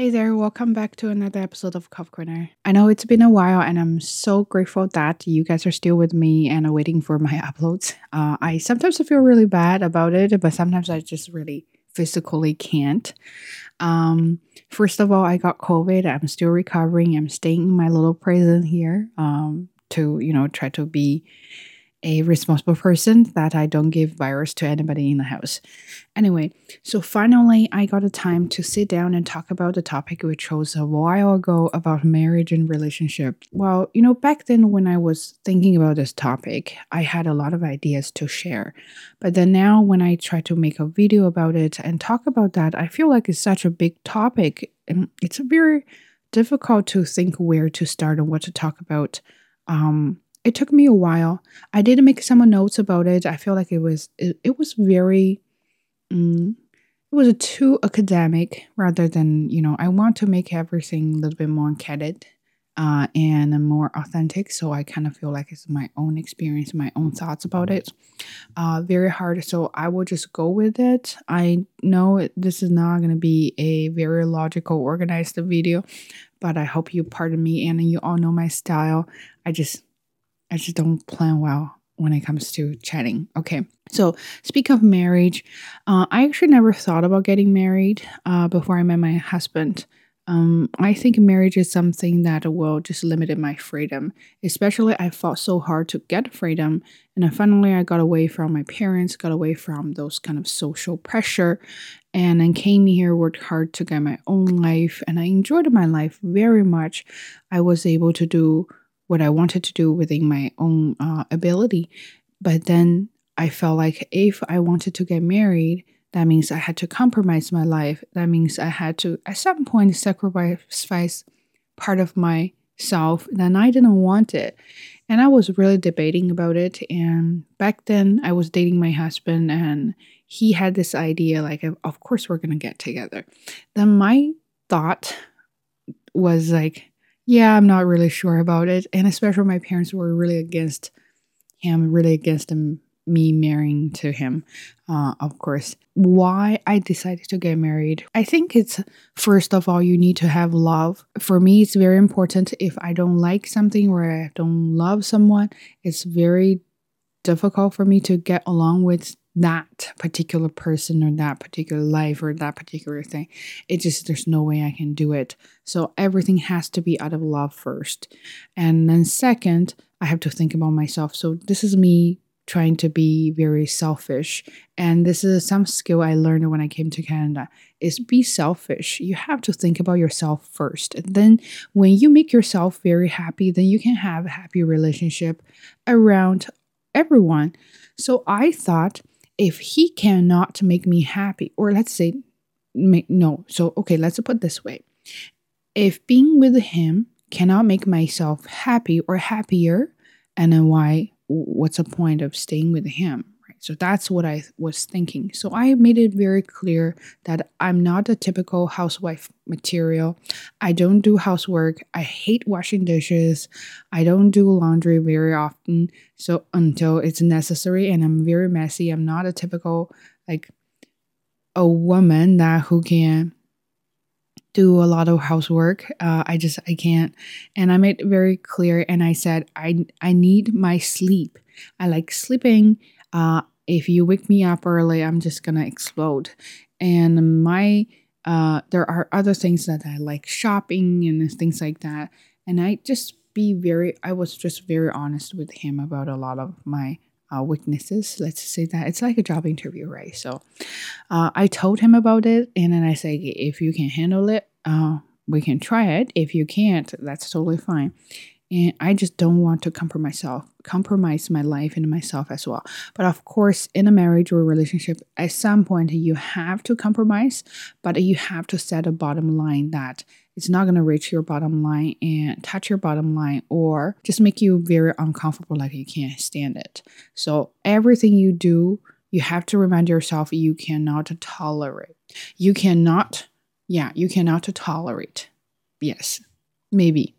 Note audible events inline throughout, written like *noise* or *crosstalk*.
Hey there, welcome back to another episode of Coffee Corner. I know it's been a while and I'm so grateful that you guys are still with me and are waiting for my *laughs* uploads. Uh, I sometimes feel really bad about it, but sometimes I just really physically can't. Um, first of all, I got COVID. I'm still recovering. I'm staying in my little prison here um, to, you know, try to be a responsible person that I don't give virus to anybody in the house. Anyway, so finally I got a time to sit down and talk about the topic we chose a while ago about marriage and relationship. Well, you know, back then when I was thinking about this topic, I had a lot of ideas to share. But then now when I try to make a video about it and talk about that, I feel like it's such a big topic and it's very difficult to think where to start and what to talk about. Um, it took me a while. I did make some notes about it. I feel like it was it, it was very mm, it was too academic rather than you know I want to make everything a little bit more candid uh, and more authentic. So I kind of feel like it's my own experience, my own thoughts about it. Uh, very hard. So I will just go with it. I know this is not going to be a very logical, organized video, but I hope you pardon me and you all know my style. I just I just don't plan well when it comes to chatting. Okay, so speak of marriage, uh, I actually never thought about getting married uh, before I met my husband. Um, I think marriage is something that will just limit my freedom. Especially, I fought so hard to get freedom, and then finally, I got away from my parents, got away from those kind of social pressure, and then came here, worked hard to get my own life, and I enjoyed my life very much. I was able to do what I wanted to do within my own uh, ability. But then I felt like if I wanted to get married, that means I had to compromise my life. That means I had to, at some point, sacrifice part of myself. Then I didn't want it. And I was really debating about it. And back then, I was dating my husband, and he had this idea like, of course, we're going to get together. Then my thought was like, yeah, I'm not really sure about it. And especially my parents were really against him, really against him, me marrying to him, uh, of course. Why I decided to get married? I think it's first of all, you need to have love. For me, it's very important. If I don't like something or I don't love someone, it's very difficult for me to get along with that particular person or that particular life or that particular thing. It just, there's no way I can do it. So everything has to be out of love first. And then, second, I have to think about myself. So this is me trying to be very selfish and this is some skill i learned when i came to canada is be selfish you have to think about yourself first and then when you make yourself very happy then you can have a happy relationship around everyone so i thought if he cannot make me happy, or let's say, make, no, so okay, let's put this way. If being with him cannot make myself happy or happier, and then why, what's the point of staying with him? So that's what I was thinking. So I made it very clear that I'm not a typical housewife material. I don't do housework. I hate washing dishes. I don't do laundry very often. So until it's necessary and I'm very messy, I'm not a typical like a woman that who can do a lot of housework. Uh, I just I can't, and I made it very clear. And I said I I need my sleep. I like sleeping. Uh, if you wake me up early, I'm just gonna explode. And my uh, there are other things that I like shopping and things like that. And I just be very, I was just very honest with him about a lot of my uh, weaknesses. Let's say that it's like a job interview, right? So uh, I told him about it, and then I say, if you can handle it, uh, we can try it. If you can't, that's totally fine and I just don't want to compromise myself, compromise my life and myself as well. But of course, in a marriage or relationship, at some point you have to compromise, but you have to set a bottom line that it's not going to reach your bottom line and touch your bottom line or just make you very uncomfortable like you can't stand it. So everything you do, you have to remind yourself you cannot tolerate. You cannot, yeah, you cannot tolerate. Yes, maybe.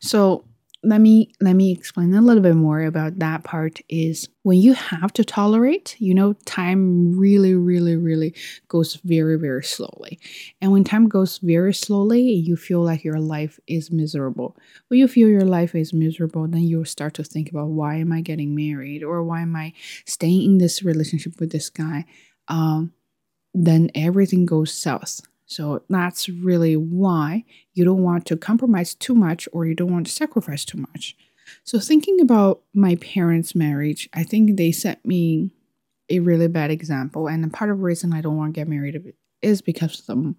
So let me let me explain a little bit more about that part is when you have to tolerate you know time really really really goes very very slowly. And when time goes very slowly you feel like your life is miserable. When you feel your life is miserable then you'll start to think about why am i getting married or why am i staying in this relationship with this guy? Um, then everything goes south so that's really why you don't want to compromise too much or you don't want to sacrifice too much. So, thinking about my parents' marriage, I think they set me a really bad example. And part of the reason I don't want to get married is because of them.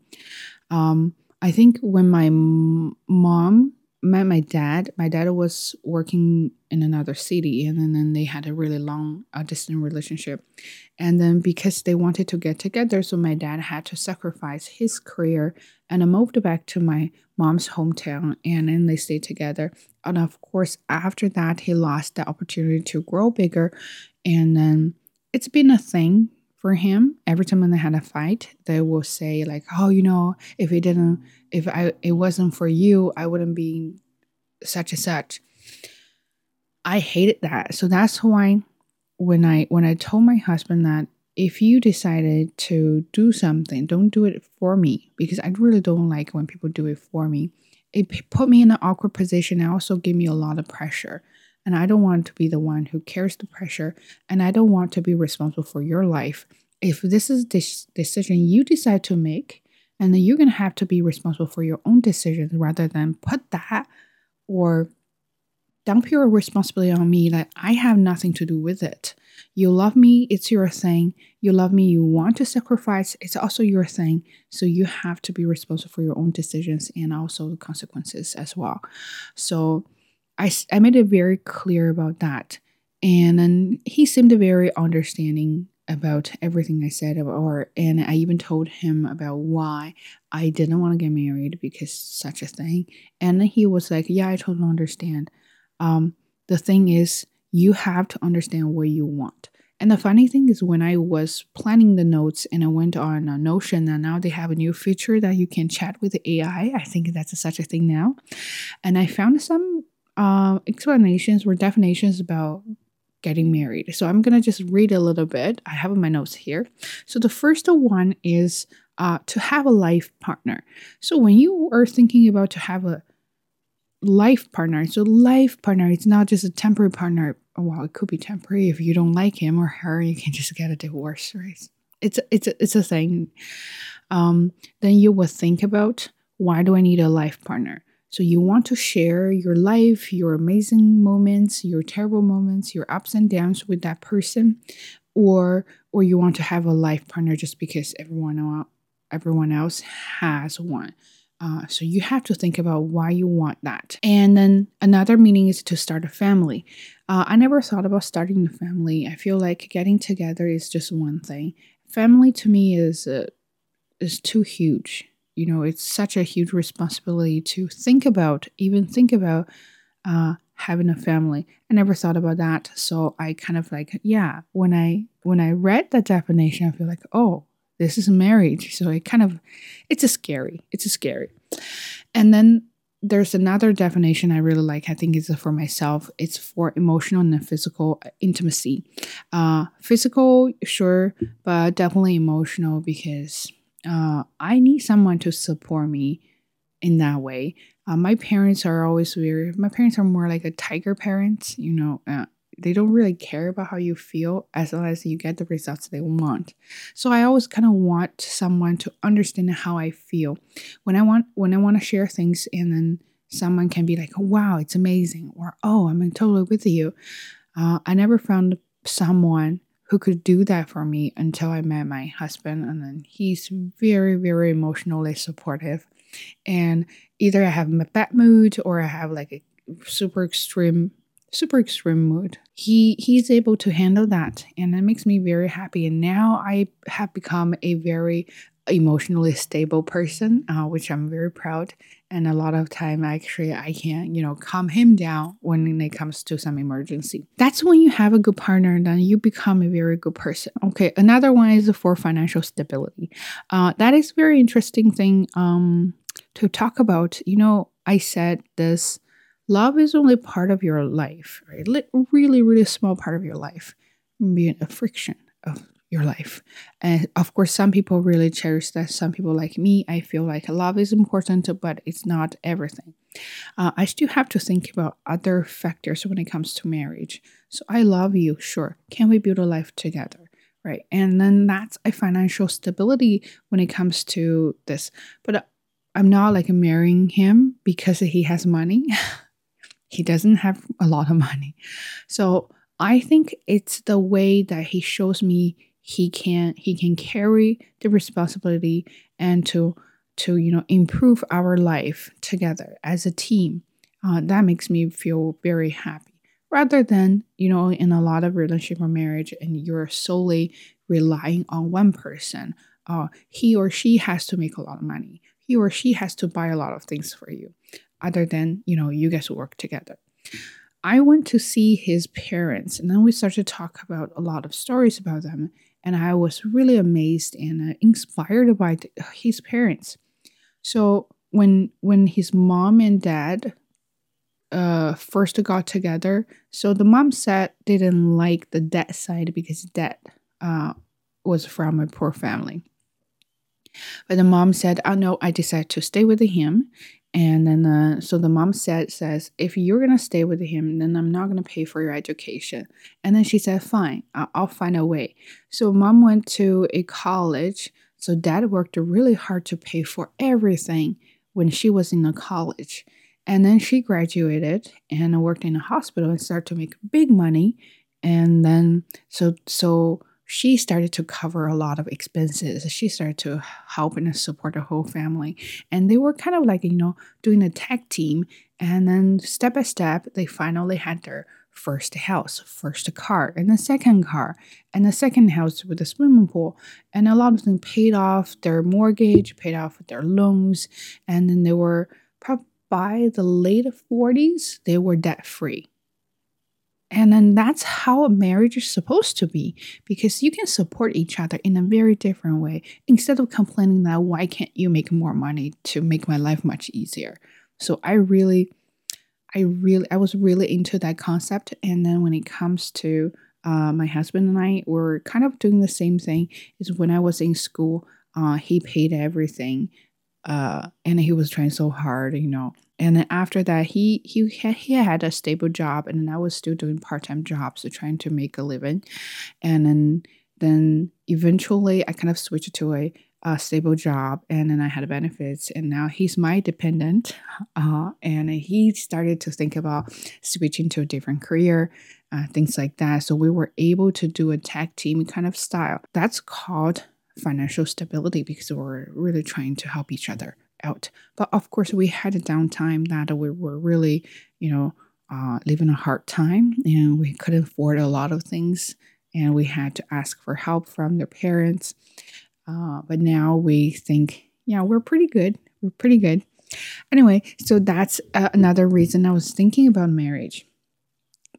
Um, I think when my mom met my dad. My dad was working in another city, and then, then they had a really long, uh, distant relationship. And then because they wanted to get together, so my dad had to sacrifice his career, and I moved back to my mom's hometown, and then they stayed together. And of course, after that, he lost the opportunity to grow bigger, and then it's been a thing for him every time when they had a fight they will say like oh you know if it didn't if i it wasn't for you i wouldn't be such and such. I hated that. So that's why when i when i told my husband that if you decided to do something don't do it for me because i really don't like when people do it for me. It put me in an awkward position and also gave me a lot of pressure and I don't want to be the one who carries the pressure. And I don't want to be responsible for your life. If this is this decision you decide to make, and then you're going to have to be responsible for your own decisions rather than put that or dump your responsibility on me that I have nothing to do with it. You love me, it's your thing. You love me, you want to sacrifice, it's also your thing. So you have to be responsible for your own decisions and also the consequences as well. So I, I made it very clear about that. And then he seemed very understanding about everything I said, about or and I even told him about why I didn't want to get married because such a thing. And he was like, "Yeah, I totally understand." Um, the thing is, you have to understand what you want. And the funny thing is, when I was planning the notes and I went on a Notion, and now they have a new feature that you can chat with the AI. I think that's such a thing now. And I found some uh, explanations or definitions about getting married. So I'm going to just read a little bit. I have my notes here. So the first one is uh, to have a life partner. So when you are thinking about to have a life partner, so life partner, it's not just a temporary partner. Well, it could be temporary if you don't like him or her. You can just get a divorce, right? It's it's a, it's a thing. Um, then you will think about why do I need a life partner? So you want to share your life, your amazing moments, your terrible moments, your ups and downs with that person, or or you want to have a life partner just because everyone everyone else has one. Uh, so you have to think about why you want that. And then another meaning is to start a family. Uh, I never thought about starting a family. I feel like getting together is just one thing. Family to me is uh, is too huge you know it's such a huge responsibility to think about even think about uh, having a family i never thought about that so i kind of like yeah when i when i read that definition i feel like oh this is marriage so it kind of it's a scary it's a scary and then there's another definition I really like. I think it's for myself. It's for emotional and physical intimacy. Uh, physical, sure, but definitely emotional because uh, I need someone to support me in that way. Uh, my parents are always very, my parents are more like a tiger parents, you know, uh, they don't really care about how you feel as long as you get the results they want. So I always kind of want someone to understand how I feel. When I want when I want to share things and then someone can be like, "Wow, it's amazing," or "Oh, I'm totally with you." Uh, I never found someone who could do that for me until I met my husband. And then he's very, very emotionally supportive. And either I have a bad mood or I have like a super extreme super extreme mood. He he's able to handle that and that makes me very happy. And now I have become a very emotionally stable person, uh, which I'm very proud. And a lot of time, actually, I can, you know, calm him down when it comes to some emergency. That's when you have a good partner, then you become a very good person. Okay, another one is for financial stability. Uh, that is very interesting thing um, to talk about. You know, I said this love is only part of your life, right? Really, really small part of your life, being a friction of your life. And of course, some people really cherish that. Some people, like me, I feel like love is important, but it's not everything. Uh, I still have to think about other factors when it comes to marriage. So I love you, sure. Can we build a life together? Right. And then that's a financial stability when it comes to this. But I'm not like marrying him because he has money. *laughs* he doesn't have a lot of money. So I think it's the way that he shows me he can he can carry the responsibility and to to you know improve our life together as a team. Uh, that makes me feel very happy rather than you know in a lot of relationship or marriage and you're solely relying on one person. Uh, he or she has to make a lot of money he or she has to buy a lot of things for you other than you know you guys work together i went to see his parents and then we started to talk about a lot of stories about them and i was really amazed and uh, inspired by his parents. So when when his mom and dad uh first got together so the mom said didn't like the dad side because dad uh was from a poor family but the mom said, "Oh no, I decided to stay with him." And then, uh, so the mom said, "says If you're gonna stay with him, then I'm not gonna pay for your education." And then she said, "Fine, I'll, find a way." So mom went to a college. So dad worked really hard to pay for everything when she was in the college. And then she graduated and worked in a hospital and started to make big money. And then so so she started to cover a lot of expenses. She started to help and support the whole family. And they were kind of like, you know, doing a tech team. And then step by step, they finally had their first house, first car, and the second car, and the second house with a swimming pool. And a lot of them paid off their mortgage, paid off their loans. And then they were, probably by the late 40s, they were debt free. And then that's how a marriage is supposed to be because you can support each other in a very different way. Instead of complaining that why can't you make more money to make my life much easier. So I really I really I was really into that concept. And then when it comes to uh, my husband and I were kind of doing the same thing. Is when I was in school uh, he paid everything uh, and he was trying so hard you know and then after that he he he had a stable job and I was still doing part-time jobs trying to make a living. And then then eventually I kind of switched to a, a stable job and then I had benefits and now he's my dependent. *laughs* Uh, and he started to think about switching to a different career uh, things like that. So we were able to do a tech team kind of style. That's called financial stability because we're really trying to help each other out. But of course, we had a downtime that we were really, you know, uh, living a hard time and we couldn't afford a lot of things and we had to ask for help from their parents. Uh, but now we think, yeah, we're pretty good. We're pretty good. Anyway, so that's uh, another reason I was thinking about marriage.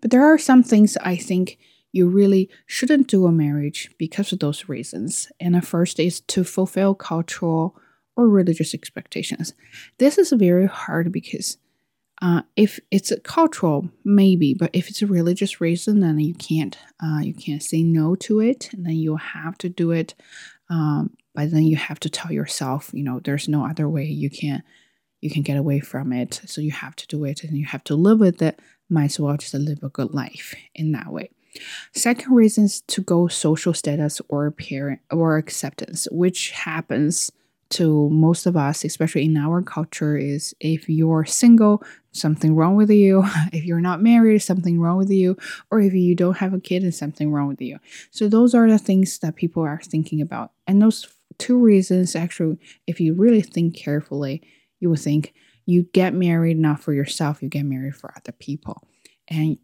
But there are some things I think you really shouldn't do a marriage because of those reasons. And the first is to fulfill cultural or religious expectations. This is very hard because uh, if it's a cultural, maybe, but if it's a religious reason, then you can't uh, you can't say no to it, and then you have to do it. Um, but then you have to tell yourself, you know, there's no other way you can you can get away from it. So you have to do it, and you have to live with it. Might as well just live a good life in that way. Second reason is to go social status or parent or acceptance, which happens to most of us, especially in our culture, is if you're single, something wrong with you. *laughs* If you're not married, something wrong with you. Or if you don't have a kid, there's something wrong with you. So those are the things that people are thinking about. And those two reasons, actually, if you really think carefully, you will think you get married not for yourself, you get married for other people. And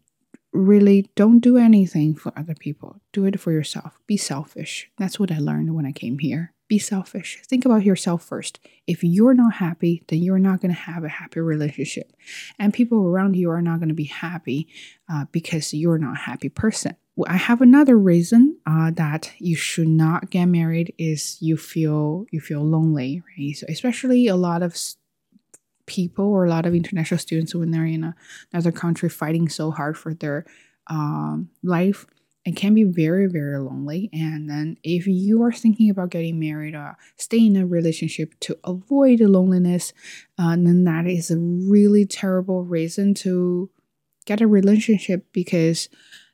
really don't do anything for other people. Do it for yourself. Be selfish. That's what I learned when I came here. Be selfish. Think about yourself first. If you're not happy, then you're not going to have a happy relationship. And people around you are not going to be happy uh, because you're not a happy person. I have another reason uh, that you should not get married is you feel you feel lonely, right? So especially a lot of people or a lot of international students when they're in a, another country fighting so hard for their um, life it can be very very lonely. And then if you are thinking about getting married or stay in a relationship to avoid loneliness uh, then that is a really terrible reason to get a relationship because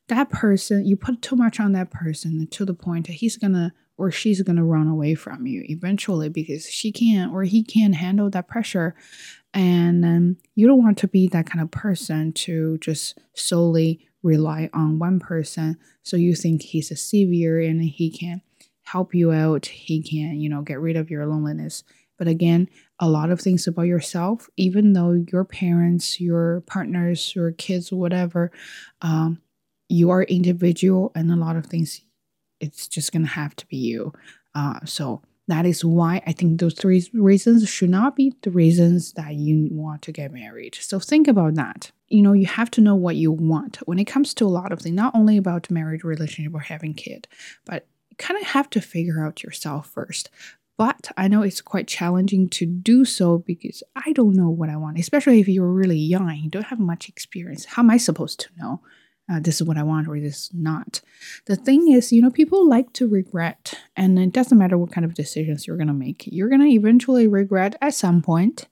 that person you put too much on that person to the point that he's gonna or she's gonna run away from you eventually because she can't or he can't handle that pressure. And um, you don't want to be that kind of person to just solely rely on one person. So you think he's a savior and he can help you out. He can, you know, get rid of your loneliness. But again, a lot of things about yourself, even though your parents, your partners, your kids, whatever, um, you are individual, and a lot of things, it's just gonna have to be you. Uh, so that is why I think those three reasons should not be the reasons that you want to get married. So think about that. You know, you have to know what you want when it comes to a lot of things, not only about marriage relationship or having kid, but you kind of have to figure out yourself first. But I know it's quite challenging to do so because I don't know what I want, especially if you're really young you don't have much experience. How am I supposed to know? Uh, this is what I want or this is not. The thing is, you know, people like to regret, and it doesn't matter what kind of decisions you're going to make, you're going to eventually regret at some point.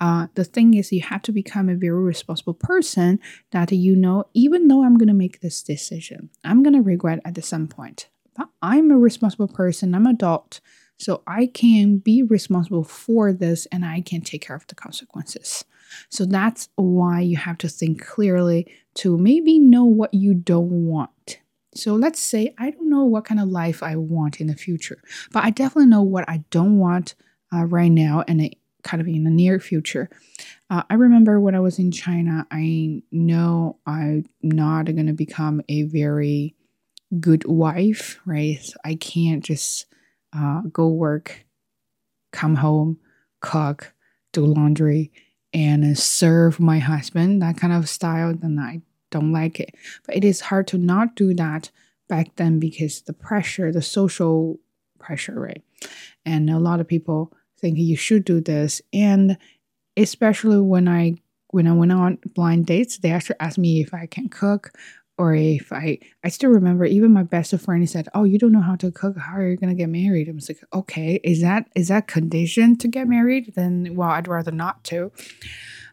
Uh, the thing is, you have to become a very responsible person that you know, even though I'm going to make this decision, I'm going to regret at some point. But I'm a responsible person, I'm adult. So I can be responsible for this and I can take care of the consequences. So that's why you have to think clearly to maybe know what you don't want. So let's say I don't know what kind of life I want in the future, but I definitely know what I don't want uh, right now and it, kind of in the near future. Uh, I remember when I was in China, I know I'm not going to become a very good wife, right? I can't just uh, go work, come home, cook, do laundry, and serve my husband, that kind of style, then I don't like it. But it is hard to not do that back then because the pressure, the social pressure, right? And a lot of people think you should do this. And especially when I when I went on blind dates, they actually asked me if I can cook or if I I still remember even my best friend said, "Oh, you don't know how to cook. How are you gonna get married?" I was like, "Okay, is that is that condition to get married? Then well, I'd rather not to."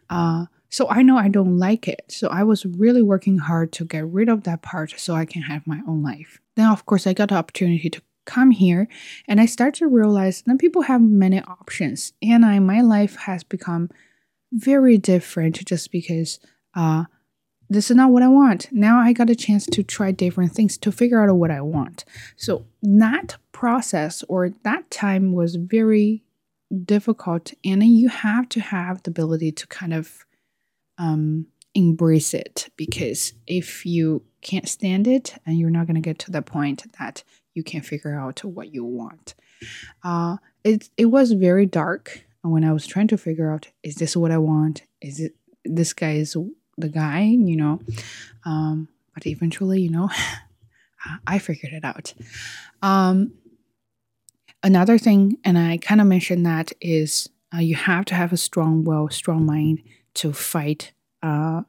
Uh, so I know I don't like it. So I was really working hard to get rid of that part so I can have my own life. Then of course I got the opportunity to come here and I start to realize that people have many options and I my life has become very different just because uh this is not what I want. Now I got a chance to try different things to figure out what I want. So that process or that time was very difficult, and you have to have the ability to kind of um, embrace it because if you can't stand it, and you're not going to get to the point that you can figure out what you want. Uh, it it was very dark when I was trying to figure out is this what I want? Is it this guy is the guy, you know. Um, but eventually, you know, *laughs* I figured it out. Um, another thing, and I kind of mentioned that, is uh, you have to have a strong will, strong mind to fight uh,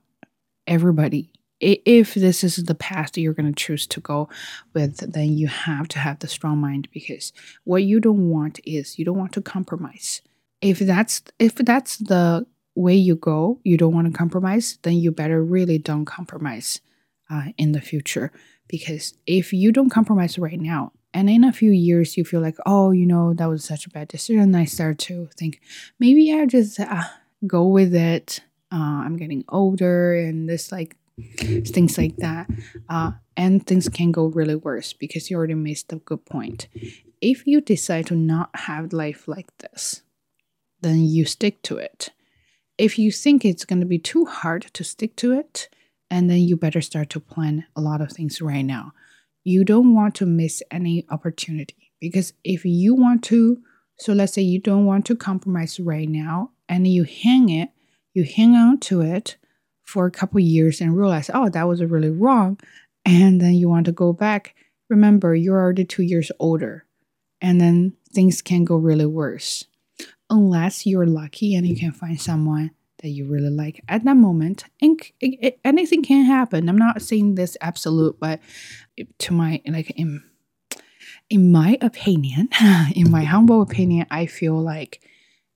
everybody. If this is the path that you're going to choose to go with, then you have to have the strong mind because what you don't want is you don't want to compromise. If that's if that's the way you go, you don't want to compromise, then you better really don't compromise uh, in the future. Because if you don't compromise right now, and in a few years you feel like, oh, you know, that was such a bad decision, I start to think maybe I just uh, go with it. Uh, I'm getting older, and this like things like that. Uh, and things can go really worse because you already missed a good point. If you decide to not have life like this, then you stick to it if you think it's going to be too hard to stick to it, and then you better start to plan a lot of things right now. You don't want to miss any opportunity because if you want to, so let's say you don't want to compromise right now and you hang it, you hang on to it for a couple years and realize, oh, that was really wrong. And then you want to go back. Remember, you're already two years older, and then things can go really worse unless you're lucky and you can find someone that you really like at that moment. And it, it, anything can happen. I'm not saying this absolute, but to my like in in my opinion, *laughs* in my humble opinion, I feel like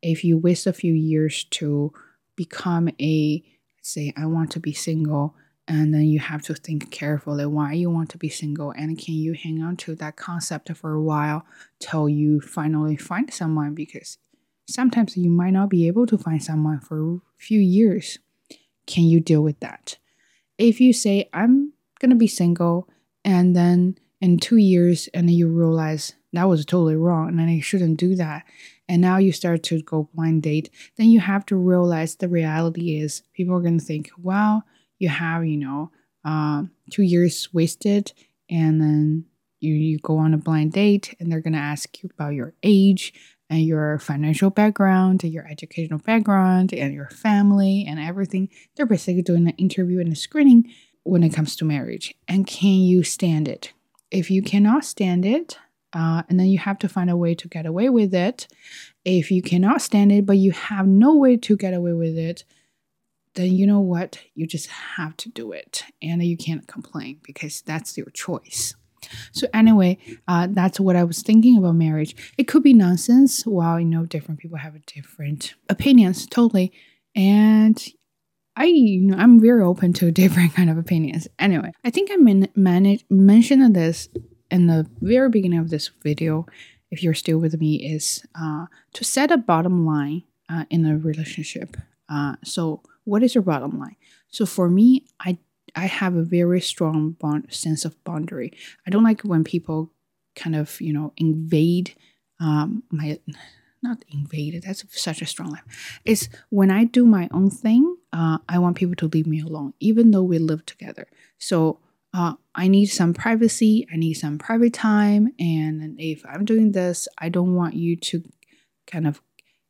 if you waste a few years to become a say I want to be single and then you have to think carefully why you want to be single and can you hang on to that concept for a while till you finally find someone because sometimes you might not be able to find someone for a few years. Can you deal with that? If you say i'm going to be single and then in 2 years and then you realize that was totally wrong and I shouldn't do that and now you start to go blind date then you have to realize the reality is people are going to think wow you have, you know, uh, two years wasted, and then you, you go on a blind date, and they're going to ask you about your age and your financial background, and your educational background, and your family, and everything. They're basically doing an interview and a screening when it comes to marriage. And can you stand it? If you cannot stand it, uh, and then you have to find a way to get away with it. If you cannot stand it, but you have no way to get away with it, then you know what? You just have to do it. And you can't complain because that's your choice. So, anyway, uh, that's what I was thinking about marriage. It could be nonsense. Well, you know, different people have different opinions, totally. And I, you know, I'm very open to *laughs* different kind of opinions. Anyway, I think I man- managed mentioned this in the very beginning of this video. If you're still with me, is uh, to set a bottom line uh, in a relationship. Uh, so what is your bottom line? So for me, I I have a very strong bond sense of boundary. I don't like when people kind of you know invade um, my not invade. That's such a strong line. It's when I do my own thing. Uh, I want people to leave me alone, even though we live together. So uh, I need some privacy. I need some private time. And if I'm doing this, I don't want you to kind of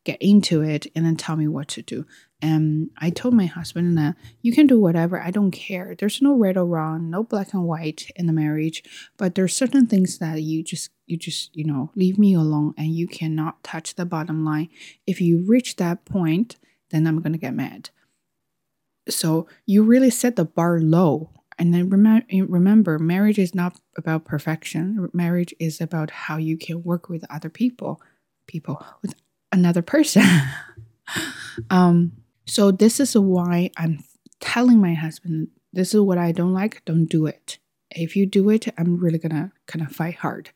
get into it and then tell me what to do. And I told my husband that you can do whatever, I don't care. There's no right or wrong, no black and white in the marriage, but there's certain things that you just you just, you know, leave me alone and you cannot touch the bottom line. If you reach that point, then I'm going to get mad. So you really set the bar low. And then remember, remember, marriage is not about perfection. Marriage is about how you can work with other people, people with another person. *laughs* um, so this is why I'm telling my husband, this is what I don't like, don't do it. If you do it, I'm really gonna kind of fight hard.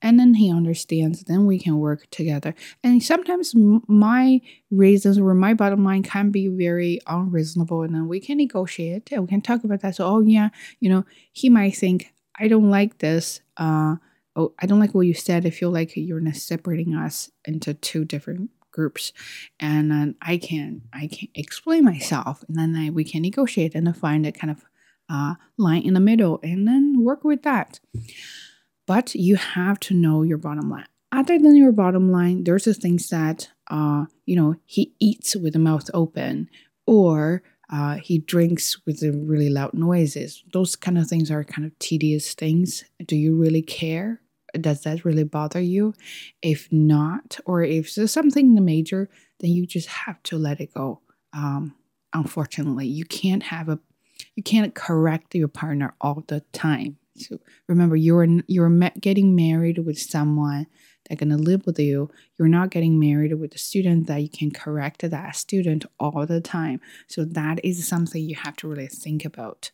And then he understands, then we can work together. And sometimes my reasons or my bottom line can be very unreasonable, and then we can negotiate and we can talk about that. So, oh, yeah, you know, he might think, I don't like this. Uh, oh, I don't like what you said. I feel like you're separating us into two different groups. And then i can i can explain myself. And then I, we can negotiate and find a kind of uh, line in the middle and then work with that. But you have to know your bottom line. Other than your bottom line there's the things that uh, you know he eats with the mouth open or uh, he drinks with the really loud noises. Those kind of things are kind of tedious things. Do you really care does that really bother you? If not, or if there's something major, then you just have to let it go. Um, unfortunately, you can't have a, you can't correct your partner all the time. So remember, you're you're getting married with someone that's gonna live with you. You're not getting married with a student that you can correct that student all the time. So that is something you have to really think about.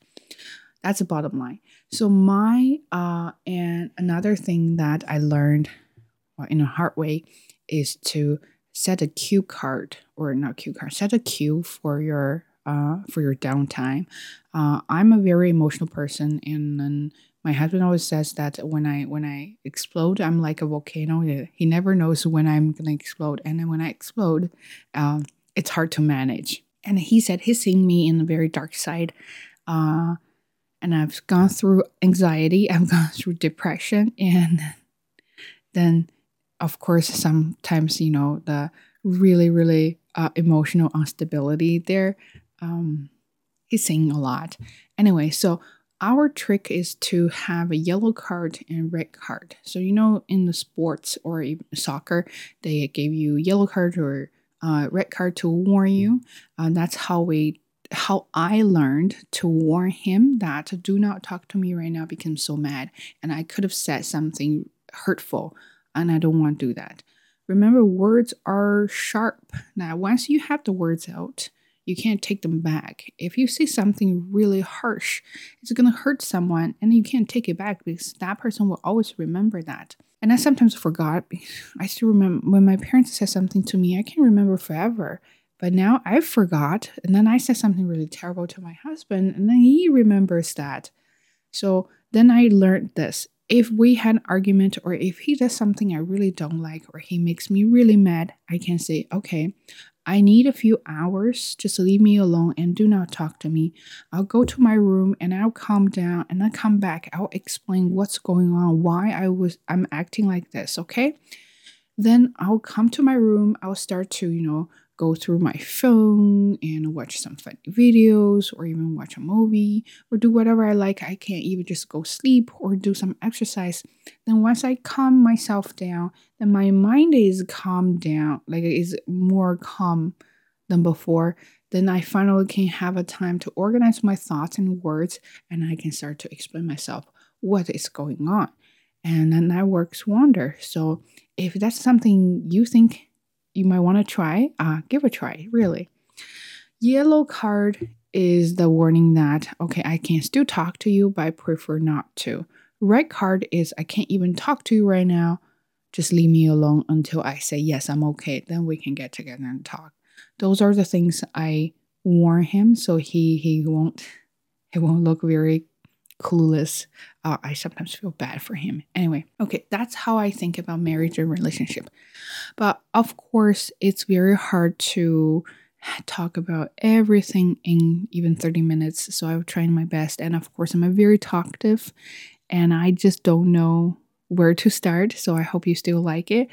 That's the bottom line. So my uh and another thing that I learned in a hard way is to set a cue card or not cue card, set a cue for your uh for your downtime. Uh, I'm a very emotional person and, my husband always says that when I when I explode, I'm like a volcano. He never knows when I'm gonna explode, and then when I explode, um, it's hard to manage. And he said he's seen me in a very dark side. Uh, and I've gone through anxiety, *laughs* I've gone through depression, and then, of course, sometimes, you know, the really, really uh, emotional instability there. Um, he's saying a lot. Anyway, so our trick is to have a yellow card and red card. So you know, in the sports or soccer, they gave you yellow card or uh, red card to warn you. Uh, that's how we how I learned to warn him that do not talk to me right now because I'm so mad and I could have said something hurtful and I don't want to do that. Remember, words are sharp. Now, once you have the words out, you can't take them back. If you say something really harsh, it's going to hurt someone and you can't take it back because that person will always remember that. And I sometimes forgot. *laughs* I still remember when my parents said something to me, I can remember forever. But now I forgot. And then I said something really terrible to my husband, and then he remembers that. So then I learned this. If we had an argument, or if he does something I really don't like, or he makes me really mad, I can say, okay, I need a few hours. Just leave me alone and do not talk to me. I'll go to my room and I'll calm down and then come back. I'll explain what's going on, why I was I'm acting like this, okay? Then I'll come to my room. I'll start to, you know, go through my phone and watch some funny videos or even watch a movie or do whatever I like. I can even just go sleep or do some exercise. Then once I calm myself down, then my mind is calmed down, like it is more calm than before. Then I finally can have a time to organize my thoughts and words and I can start to explain myself what is going on. And then that works wonder. So if that's something you think you might want to try, uh, give a try, really. Yellow card is the warning that, okay, I can still talk to you, but I prefer not to. Red card is, I can't even talk to you right now. Just leave me alone until I say, yes, I'm okay. Then we can get together and talk. Those are the things I warn him so he he won't *laughs* he won't look very clueless. Uh, I sometimes feel bad for him. Anyway, okay, that's how I think about marriage and relationship. But of course, it's very hard to talk about everything in even 30 minutes. So I'm trying my best. And of course, I'm a very talkative and I just don't know where to start. So I hope you still like it.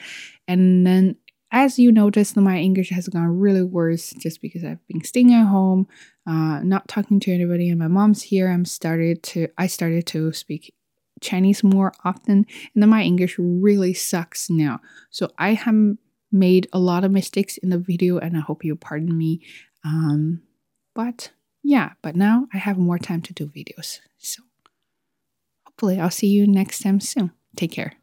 And then as you noticed, my English has gone really worse just because I've been staying at home, uh, not talking to anybody, and my mom's here. I'm started to I started to speak Chinese more often, and then my English really sucks now. So I have made a lot of mistakes in the video, and I hope you pardon me. Um, but yeah, but now I have more time to do videos. So hopefully, I'll see you next time soon. Take care.